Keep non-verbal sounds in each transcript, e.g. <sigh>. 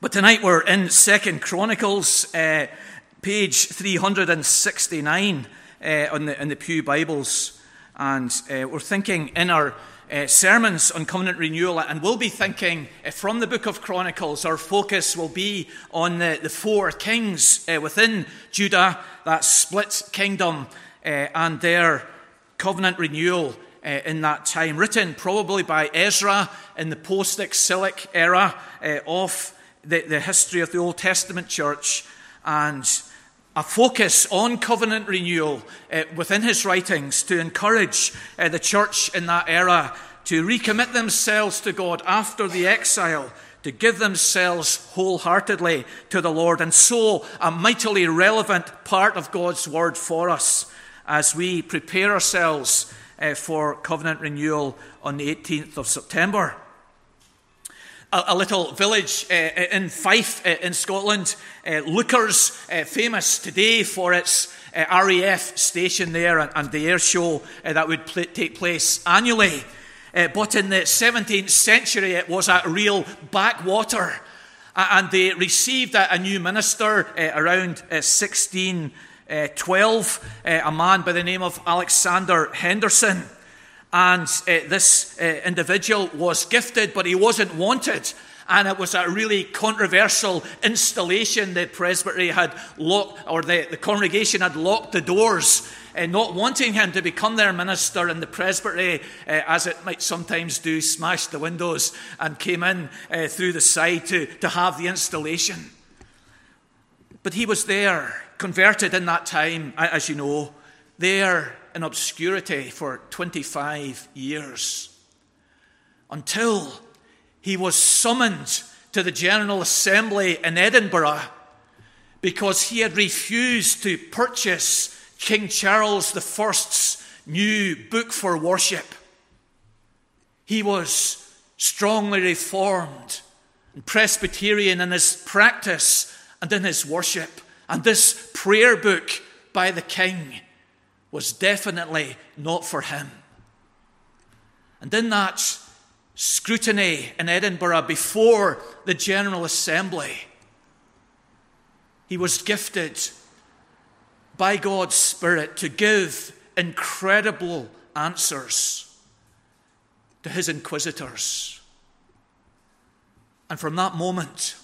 But tonight we're in Second Chronicles, uh, page 369 uh, on the, in the Pew Bibles. And uh, we're thinking in our uh, sermons on covenant renewal, and we'll be thinking uh, from the book of Chronicles, our focus will be on the, the four kings uh, within Judah, that split kingdom, and their covenant renewal in that time, written probably by Ezra in the post exilic era of the, the history of the Old Testament church and a focus on covenant renewal uh, within his writings to encourage uh, the church in that era to recommit themselves to God after the exile, to give themselves wholeheartedly to the Lord, and so a mightily relevant part of God's word for us as we prepare ourselves uh, for covenant renewal on the 18th of September a, a little village uh, in Fife uh, in Scotland. Uh, Leuchars, uh, famous today for its uh, RAF station there and, and the air show uh, that would pl- take place annually. but in the 17th century, it was a real backwater. and they received a, a new minister around 1612, a man by the name of Alexander Henderson. And uh, this uh, individual was gifted, but he wasn't wanted. And it was a really controversial installation. The presbytery had locked, or the, the congregation had locked the doors, uh, not wanting him to become their minister. And the presbytery, uh, as it might sometimes do, smashed the windows and came in uh, through the side to, to have the installation. But he was there, converted in that time, as you know, there in obscurity for 25 years until he was summoned to the General Assembly in Edinburgh because he had refused to purchase King Charles I's new book for worship. He was strongly reformed and Presbyterian in his practice and in his worship. And this prayer book by the king was definitely not for him. And in that scrutiny in Edinburgh before the General Assembly, he was gifted by God's Spirit to give incredible answers to his inquisitors. And from that moment,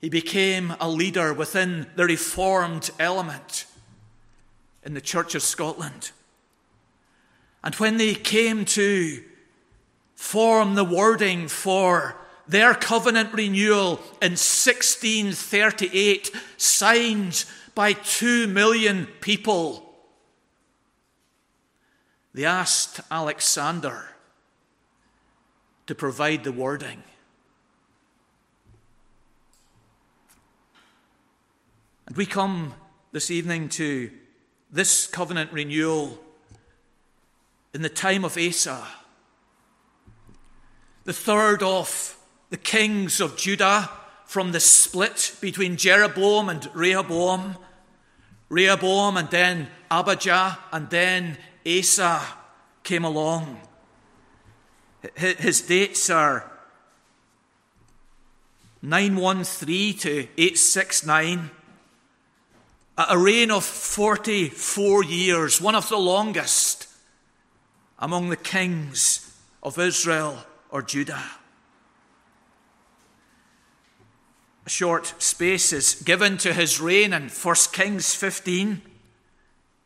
he became a leader within the Reformed element in the Church of Scotland. And when they came to form the wording for their covenant renewal in 1638, signed by two million people, they asked Alexander to provide the wording. And we come this evening to this covenant renewal in the time of Asa, the third of the kings of Judah from the split between Jeroboam and Rehoboam, Rehoboam and then Abijah and then Asa came along. His dates are 913 to 869 a reign of 44 years, one of the longest among the kings of Israel or Judah. A short space is given to his reign in 1 Kings 15,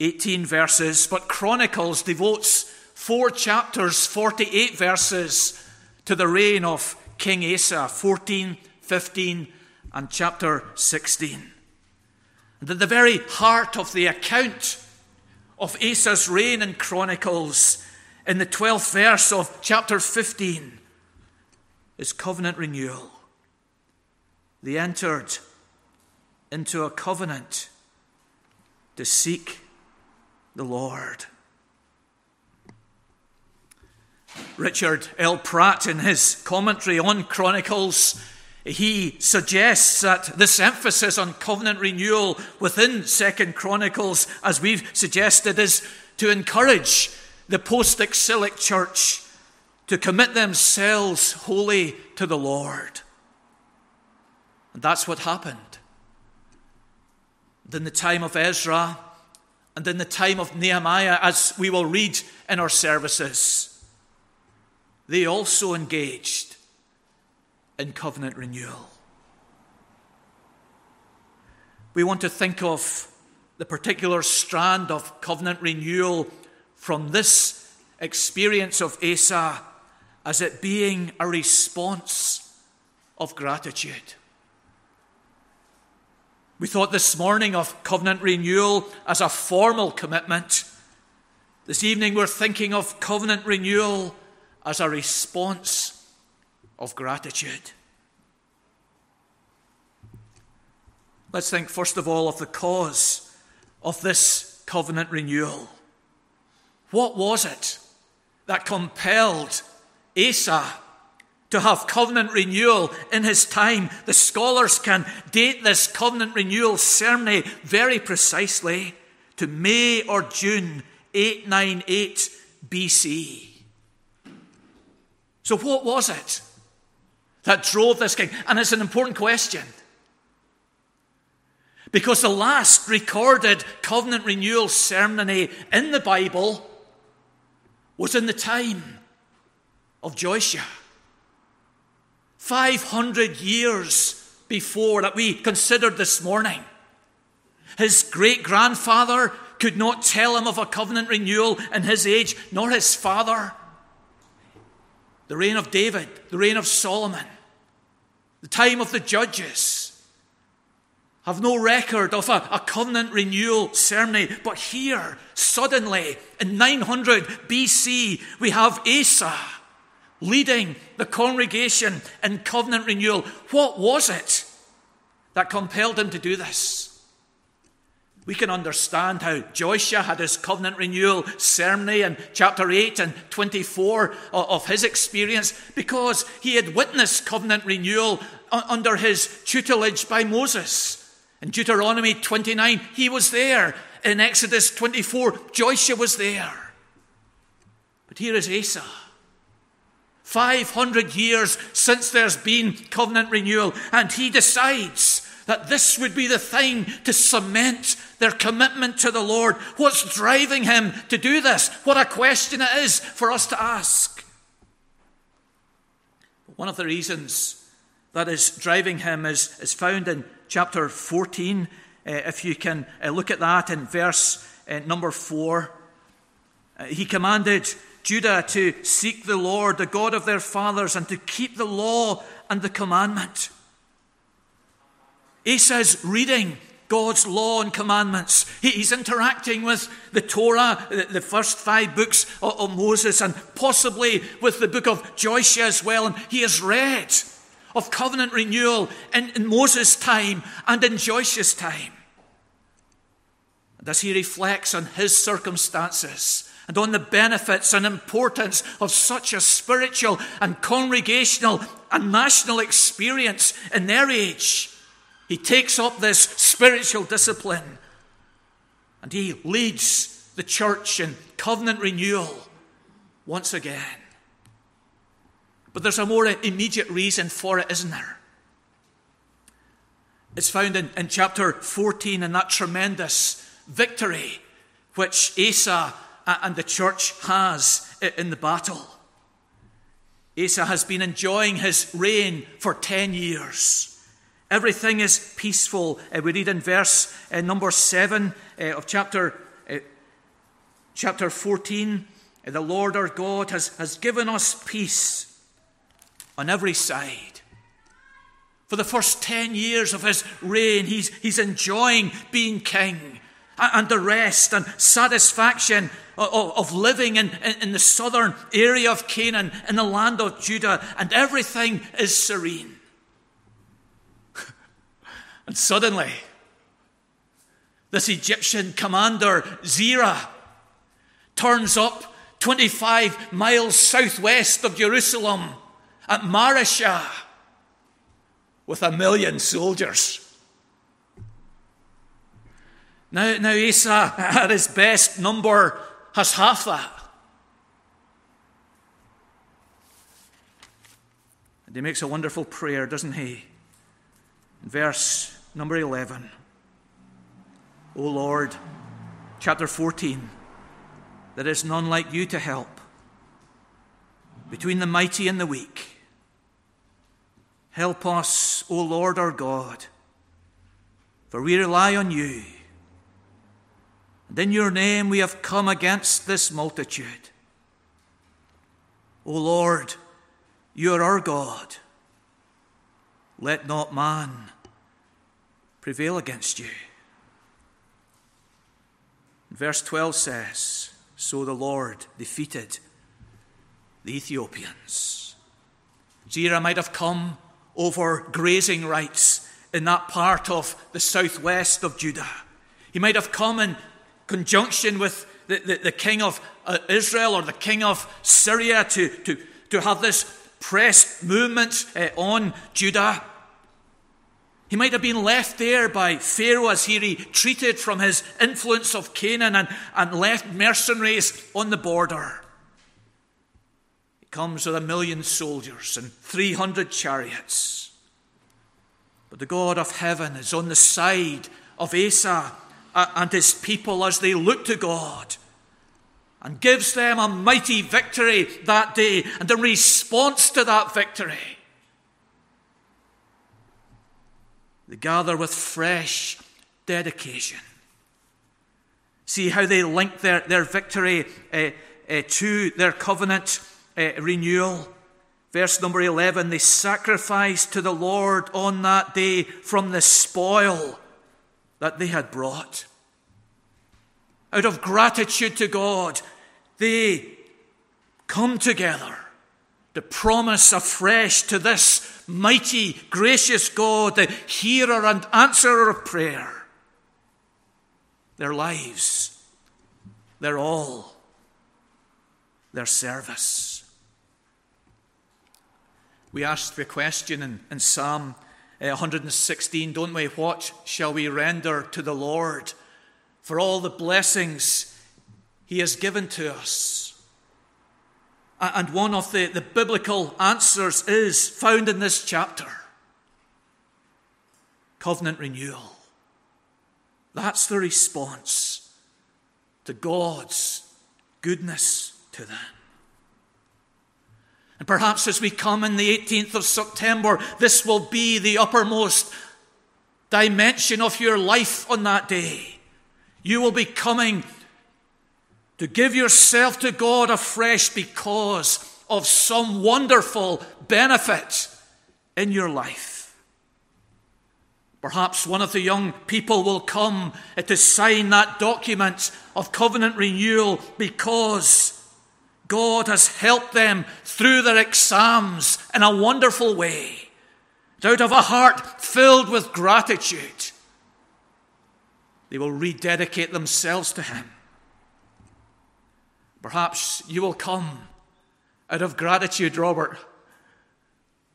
18 verses, but Chronicles devotes four chapters, 48 verses to the reign of King Asa, 14, 15, and chapter 16. And at the very heart of the account of Asa's reign in Chronicles, in the 12th verse of chapter 15, is covenant renewal. They entered into a covenant to seek the Lord. Richard L. Pratt, in his commentary on Chronicles, he suggests that this emphasis on covenant renewal within Second Chronicles, as we've suggested, is to encourage the post exilic church to commit themselves wholly to the Lord. And that's what happened. And in the time of Ezra and in the time of Nehemiah, as we will read in our services, they also engaged in covenant renewal. We want to think of the particular strand of covenant renewal from this experience of Asa as it being a response of gratitude. We thought this morning of covenant renewal as a formal commitment. This evening we're thinking of covenant renewal as a response of gratitude. Let's think first of all of the cause of this covenant renewal. What was it that compelled Asa to have covenant renewal in his time? The scholars can date this covenant renewal ceremony very precisely to May or June 898 BC. So, what was it that drove this king? And it's an important question. Because the last recorded covenant renewal ceremony in the Bible was in the time of Joshua. 500 years before that we considered this morning. His great grandfather could not tell him of a covenant renewal in his age, nor his father. The reign of David, the reign of Solomon, the time of the judges have no record of a, a, covenant renewal ceremony. But here, suddenly, in 900 BC, we have Asa leading the congregation in covenant renewal. What was it that compelled him to do this? We can understand how Joshua had his covenant renewal ceremony in chapter 8 and 24 of his experience because he had witnessed covenant renewal under his tutelage by Moses. In Deuteronomy 29, he was there. In Exodus 24, Joshua was there. But here is Asa. 500 years since there's been covenant renewal, and he decides that this would be the thing to cement their commitment to the Lord. What's driving him to do this? What a question it is for us to ask. One of the reasons that is driving him is, is found in chapter 14. Uh, if you can uh, look at that in verse uh, number 4. Uh, he commanded Judah to seek the Lord, the God of their fathers, and to keep the law and the commandment. He says, reading God's law and commandments. He's interacting with the Torah, the first five books of Moses, and possibly with the book of Joshua as well. And he has read of covenant renewal in, in Moses' time and in Joshua's time. And as he reflects on his circumstances and on the benefits and importance of such a spiritual and congregational and national experience in their age, he takes up this spiritual discipline and he leads the church in covenant renewal once again. But there's a more immediate reason for it, isn't there? It's found in, in chapter 14 in that tremendous victory which Asa and the church has in the battle. Asa has been enjoying his reign for 10 years. Everything is peaceful. Uh, we read in verse uh, number 7 uh, of chapter, uh, chapter 14 uh, the Lord our God has, has given us peace on every side. For the first 10 years of his reign, he's, he's enjoying being king and the rest and satisfaction of, living in, in, in the southern area of Canaan, in the land of Judah, and everything is serene. And suddenly, this Egyptian commander, Zerah, turns up 25 miles southwest of Jerusalem at Mareshah with a million soldiers. Now, now Asa, <laughs> at his best number, has half that. And he makes a wonderful prayer, doesn't he? Verse number 11. O Lord, chapter 14, there is none like you to help between the mighty and the weak. Help us, O Lord our God, for we rely on you. And in your name we have come against this multitude. O Lord, you are our God. Let not man prevail against you. Verse 12 says, So the Lord defeated the Ethiopians. Zerah might have come over grazing rights in that part of the southwest of Judah. He might have come in conjunction with the, the, the king of uh, Israel or the king of Syria to, to, to have this press movement uh, on Judah. He might have been left there by Pharaoh as he retreated from his influence of Canaan and, and left mercenaries on the border. He comes with a million soldiers and 300 chariots. But the God of heaven is on the side of Asa uh, and his people as they look to God and gives them a mighty victory that day. And in response to that victory, They gather with fresh dedication. See how they link their, their victory uh, uh, to their covenant uh, renewal. Verse number 11 they sacrificed to the Lord on that day from the spoil that they had brought. Out of gratitude to God, they come together to promise afresh to this mighty, gracious God, the hearer and answerer of prayer, their lives, their all, their service. We asked the question in, in Psalm eh, 116, don't we? What shall we render to the Lord for all the blessings he has given to us? And one of the, the biblical answers is found in this chapter covenant renewal. That's the response to God's goodness to them. And perhaps as we come in the 18th of September, this will be the uppermost dimension of your life on that day. You will be coming to give yourself to God afresh because of some wonderful benefit in your life. Perhaps one of the young people will come to sign that document of covenant renewal because God has helped them through their exams in a wonderful way. Out of a heart filled with gratitude, they will rededicate themselves to Him. Perhaps you will come out of gratitude, Robert,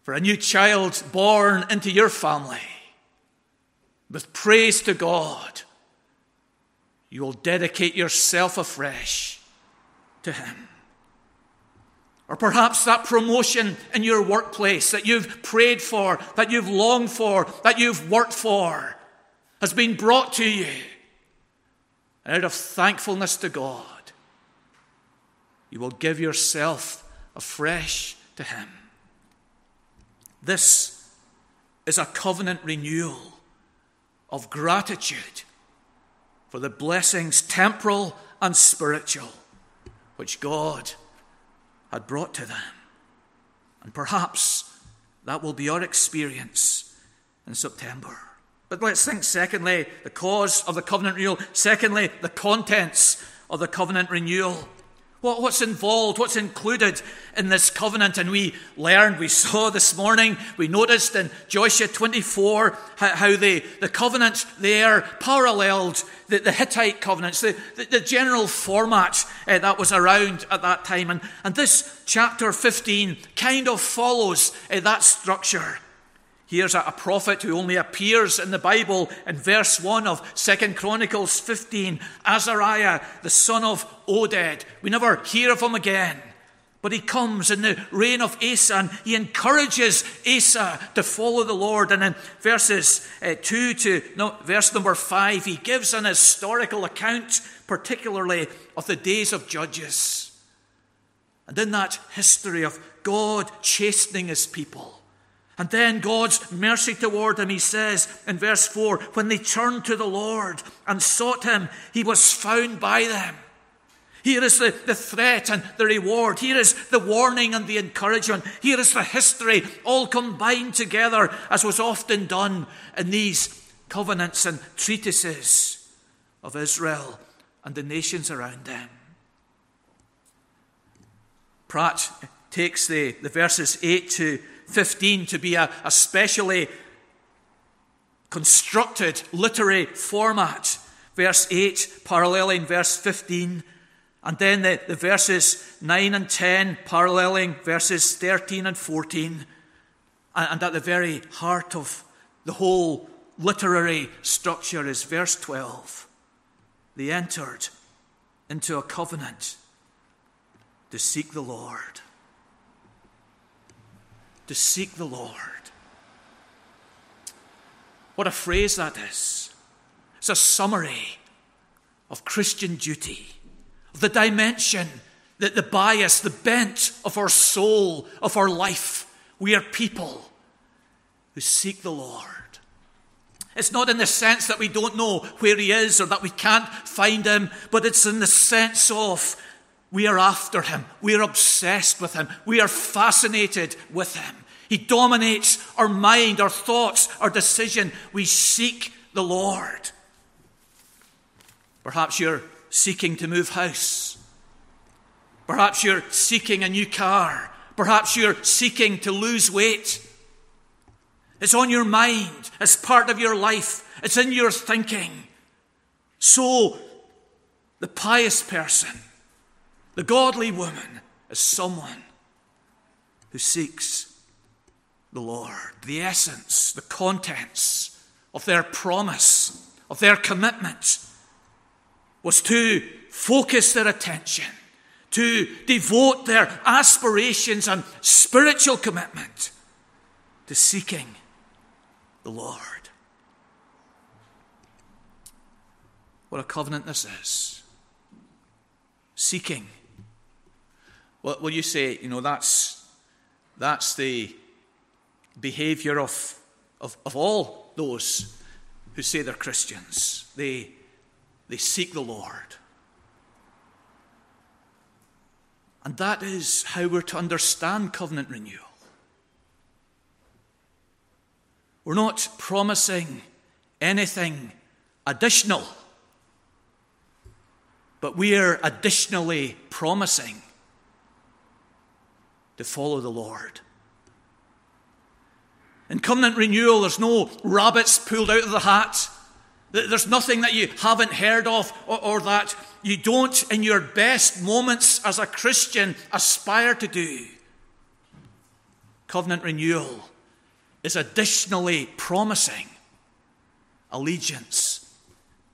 for a new child born into your family. With praise to God, you will dedicate yourself afresh to Him. Or perhaps that promotion in your workplace that you've prayed for, that you've longed for, that you've worked for, has been brought to you. Out of thankfulness to God, you will give yourself afresh to Him. This is a covenant renewal of gratitude for the blessings, temporal and spiritual, which God had brought to them. And perhaps that will be our experience in September. But let's think, secondly, the cause of the covenant renewal. Secondly, the contents of the covenant renewal. What, what's involved? What's included in this covenant? And we learned, we saw this morning, we noticed in Joshua 24 how, how the, the covenant there paralleled the, the Hittite covenants, the, the, the general format uh, that was around at that time. And, and this chapter 15 kind of follows uh, that structure. Here's a, prophet who only appears in the Bible in verse 1 of Second Chronicles 15, Azariah, the son of Oded. We never hear of him again. But he comes in the reign of Asa and he encourages Asa to follow the Lord. And in verses uh, 2 to no, verse number 5, he gives an historical account, particularly of the days of Judges. And in that history of God chastening his people, and then God's mercy toward them, he says in verse 4 when they turned to the Lord and sought him, he was found by them. Here is the, the threat and the reward. Here is the warning and the encouragement. Here is the history, all combined together, as was often done in these covenants and treatises of Israel and the nations around them. Pratt takes the, the verses 8 to 15 to be a, a specially constructed literary format. Verse 8 paralleling verse 15 and then the, the verses 9 and 10 paralleling verses 13 and 14. And, and at the very heart of the whole literary structure is verse 12. They entered into a covenant to seek the Lord. To seek the Lord. What a phrase that is. It's a summary of Christian duty of the dimension, that the bias, the bent of our soul, of our life. We are people who seek the Lord. It's not in the sense that we don't know where He is or that we can't find Him, but it's in the sense of we are after Him. We are obsessed with Him. We are fascinated with Him. He dominates our mind, our thoughts, our decision. We seek the Lord. Perhaps you're seeking to move house. Perhaps you're seeking a new car. Perhaps you're seeking to lose weight. It's on your mind. It's part of your life. It's in your thinking. So, the pious person, the godly woman, is someone who seeks the Lord. The essence, the contents of their promise, of their commitment was to focus their attention, to devote their aspirations and spiritual commitment to seeking the Lord. What a covenant this is. Seeking. Well, you say, you know, that's, that's the behavior of, of, of all those who say they're Christians. They they seek the Lord. And that is how we're to understand covenant renewal. We're not promising anything additional, but we are additionally promising to follow the Lord. In covenant renewal, there's no rabbits pulled out of the hat. There's nothing that you haven't heard of or, or, that you don't, in your best moments as a Christian, aspire to do. Covenant renewal is additionally promising allegiance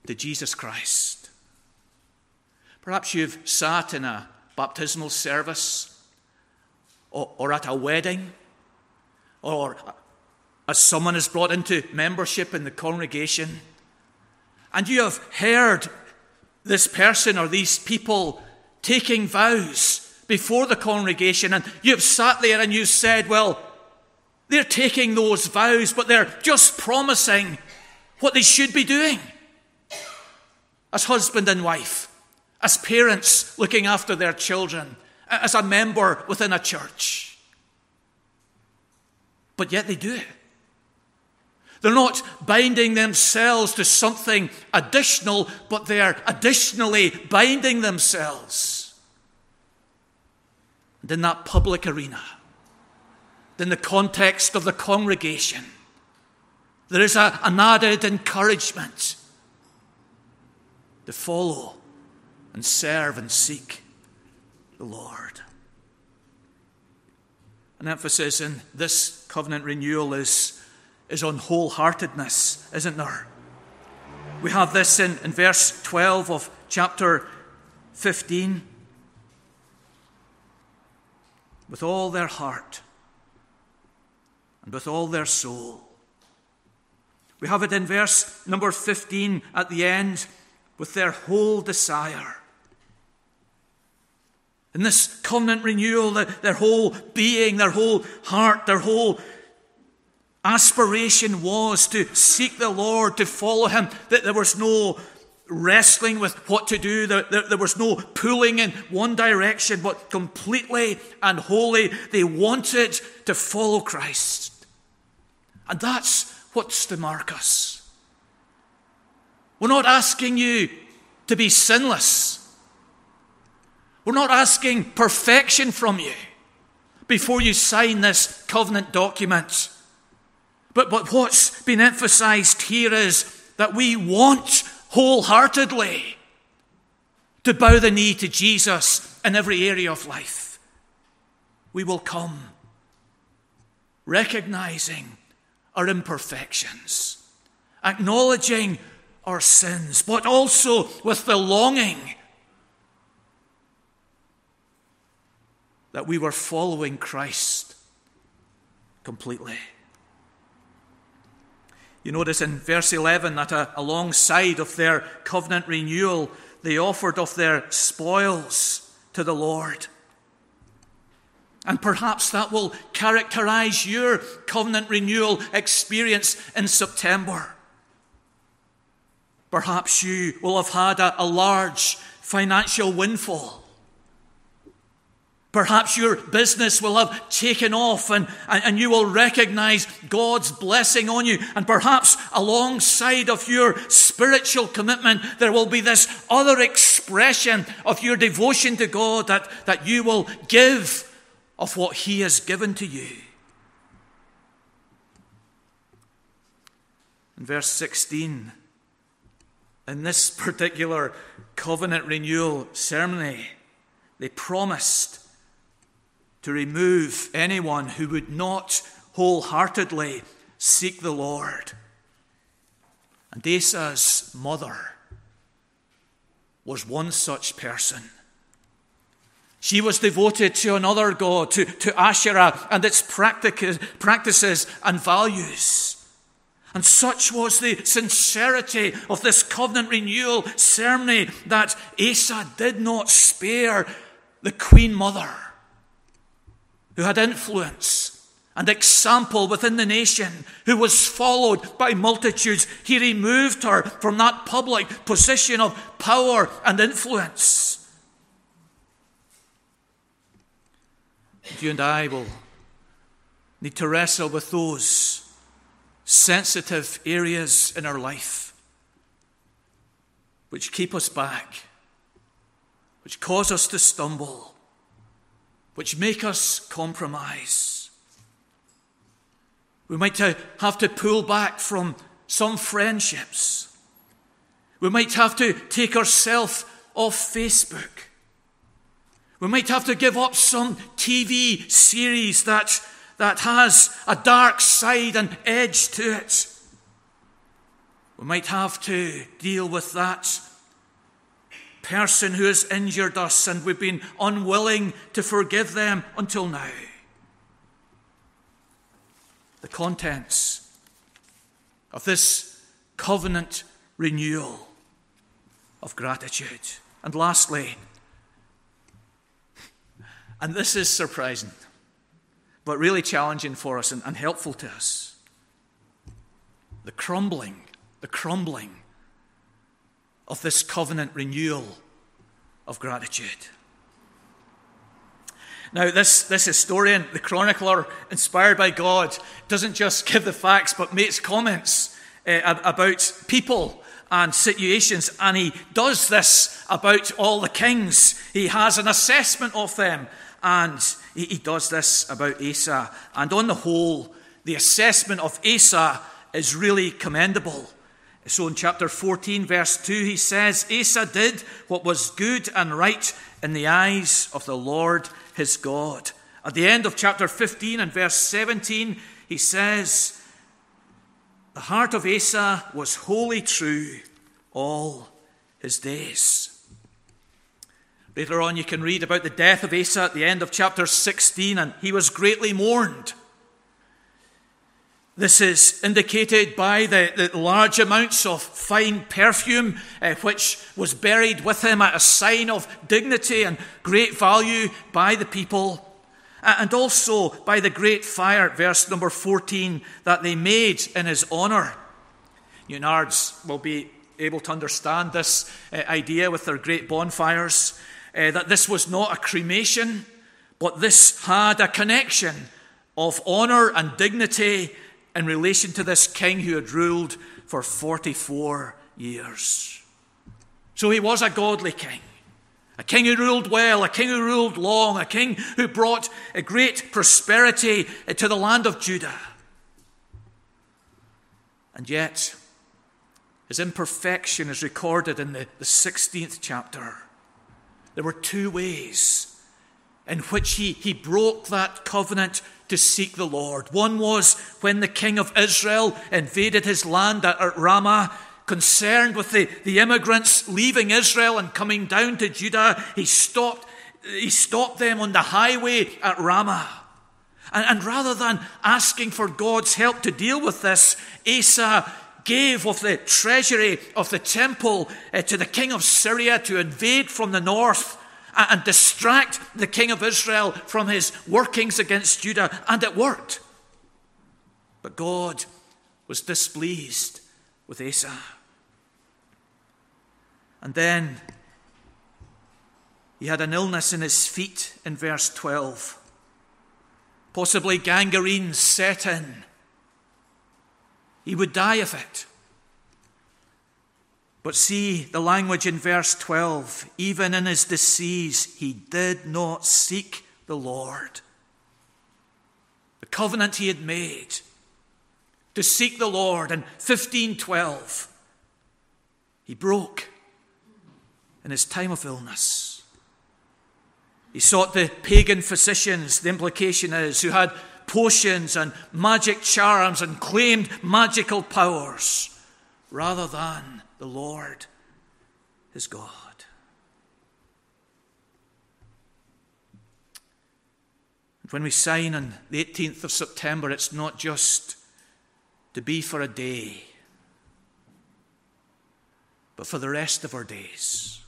to Jesus Christ. Perhaps you've sat in a baptismal service or, or at a wedding or as someone is brought into membership in the congregation and you have heard this person or these people taking vows before the congregation, and you've sat there and you've said, Well, they're taking those vows, but they're just promising what they should be doing. As husband and wife, as parents looking after their children, as a member within a church. But yet they do. They're not binding themselves to something additional, but they're additionally binding themselves. And in that public arena, in the context of the congregation, there is a, an added encouragement to follow and serve and seek the Lord. An emphasis in this covenant renewal is is on wholeheartedness, isn't there? We have this in, in verse 12 of chapter 15. with all their heart and with all their soul. We have it in verse number 15 at the end with their whole desire. In this covenant renewal, their whole being, their whole heart, their whole aspiration was to seek the Lord, to follow Him, that there was no wrestling with what to do, there, there, there was no pulling in one direction, but completely and wholly they wanted to follow Christ. And that's what's to mark us. We're not asking you to be sinless. We're not asking perfection from you before you sign this covenant document. But, but what's been emphasized here is that we want wholeheartedly to bow the knee to Jesus in every area of life. We will come recognizing our imperfections, acknowledging our sins, but also with the longing that we were following Christ completely. You notice in verse 11 that uh, alongside of their covenant renewal, they offered of their spoils to the Lord. And perhaps that will characterize your covenant renewal experience in September. Perhaps you will have had a, a large financial windfall. Perhaps your business will have taken off and, and, you will recognize God's blessing on you. And perhaps alongside of your spiritual commitment, there will be this other expression of your devotion to God that, that you will give of what He has given to you. In verse 16, in this particular covenant renewal ceremony, they promised to remove anyone who would not wholeheartedly seek the Lord. And Asa's mother was one such person. She was devoted to another God, to, to Asherah and its practices and values. And such was the sincerity of this covenant renewal ceremony that Asa did not spare the queen mother who had influence and example within the nation, who was followed by multitudes. He removed her from that public position of power and influence. You and I will need to wrestle with those sensitive areas in our life which keep us back, which cause us to stumble which make us compromise. We might have to pull back from some friendships. We might have to take ourselves off Facebook. We might have to give up some TV series that, that has a dark side and edge to it. We might have to deal with that person who has injured us and we've been unwilling to forgive them until now. The contents of this covenant renewal of gratitude. And lastly, and this is surprising, but really challenging for us and, and helpful to us the crumbling, the crumbling of this covenant renewal of gratitude. Now, this, this historian, the chronicler, inspired by God, doesn't just give the facts but makes comments uh, about people and situations, and he does this about all the kings. He has an assessment of them, and he, he does this about Asa. And on the whole, the assessment of Asa is really commendable. So in chapter 14, verse 2, he says, Asa did what was good and right in the eyes of the Lord his God. At the end of chapter 15 and verse 17, he says, The heart of Asa was wholly true all his days. Later on, you can read about the death of Asa at the end of chapter 16, and he was greatly mourned. This is indicated by the, the large amounts of fine perfume uh, which was buried with him at a sign of dignity and great value by the people, and also by the great fire, verse number 14, that they made in his honor. Nunards will be able to understand this uh, idea with their great bonfires uh, that this was not a cremation, but this had a connection of honour and dignity in relation to this king who had ruled for 44 years. So he was a godly king. A king who ruled well, a king who ruled long, a king who brought a great prosperity to the land of Judah. And yet, his imperfection is recorded in the, the 16th chapter. There were two ways in which he, he broke that covenant to seek the Lord. One was when the king of Israel invaded his land at, Ramah, concerned with the, the immigrants leaving Israel and coming down to Judah, he stopped, he stopped them on the highway at Ramah. And, and rather than asking for God's help to deal with this, Asa gave of the treasury of the temple uh, to the king of Syria to invade from the north and, distract the king of Israel from his workings against Judah, and it worked. But God was displeased with Asa. And then he had an illness in his feet in verse 12. Possibly gangrene set in. He would die of it. But see the language in verse 12. Even in his disease, he did not seek the Lord. The covenant he had made to seek the Lord in 1512, he broke in his time of illness. He sought the pagan physicians, the implication is, who had potions and magic charms and claimed magical powers rather than the Lord is God. When we sign on the 18th of September, it's not just to be for a day, but for the rest of our days.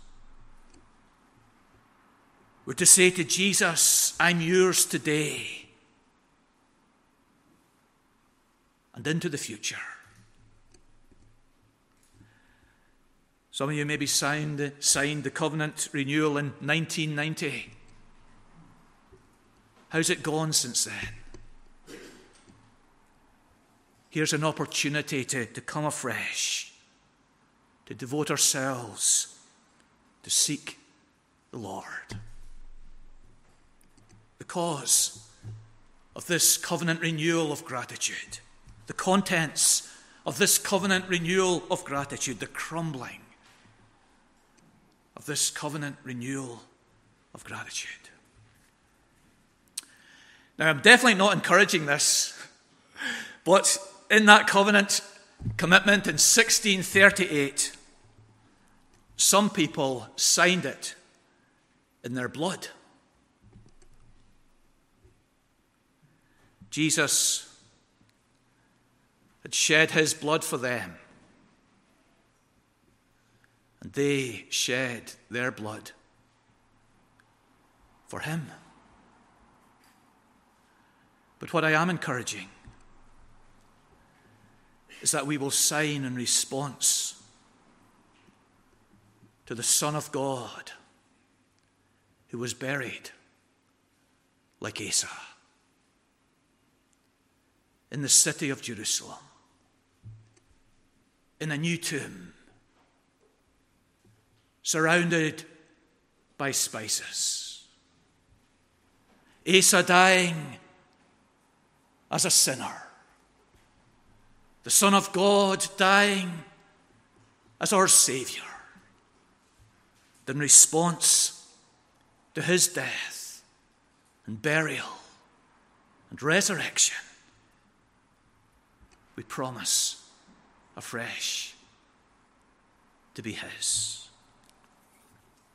We're to say to Jesus, I'm yours today and into the future. Some of you maybe signed, signed the covenant renewal in 1990. How's it gone since then? Here's an opportunity to, to come afresh, to devote ourselves to seek the Lord. Because of this covenant renewal of gratitude the contents of this covenant renewal of gratitude, the crumbling this covenant renewal of gratitude. Now, I'm definitely not encouraging this, but in that covenant commitment in 1638, some people signed it in their blood. Jesus had shed his blood for them. And they shed their blood for him. But what I am encouraging is that we will sign in response to the Son of God who was buried like Asa in the city of Jerusalem in a new tomb, surrounded by spices. Asa dying as a sinner. The Son of God dying as our Saviour. In response to his death and burial and resurrection, we promise afresh to be His.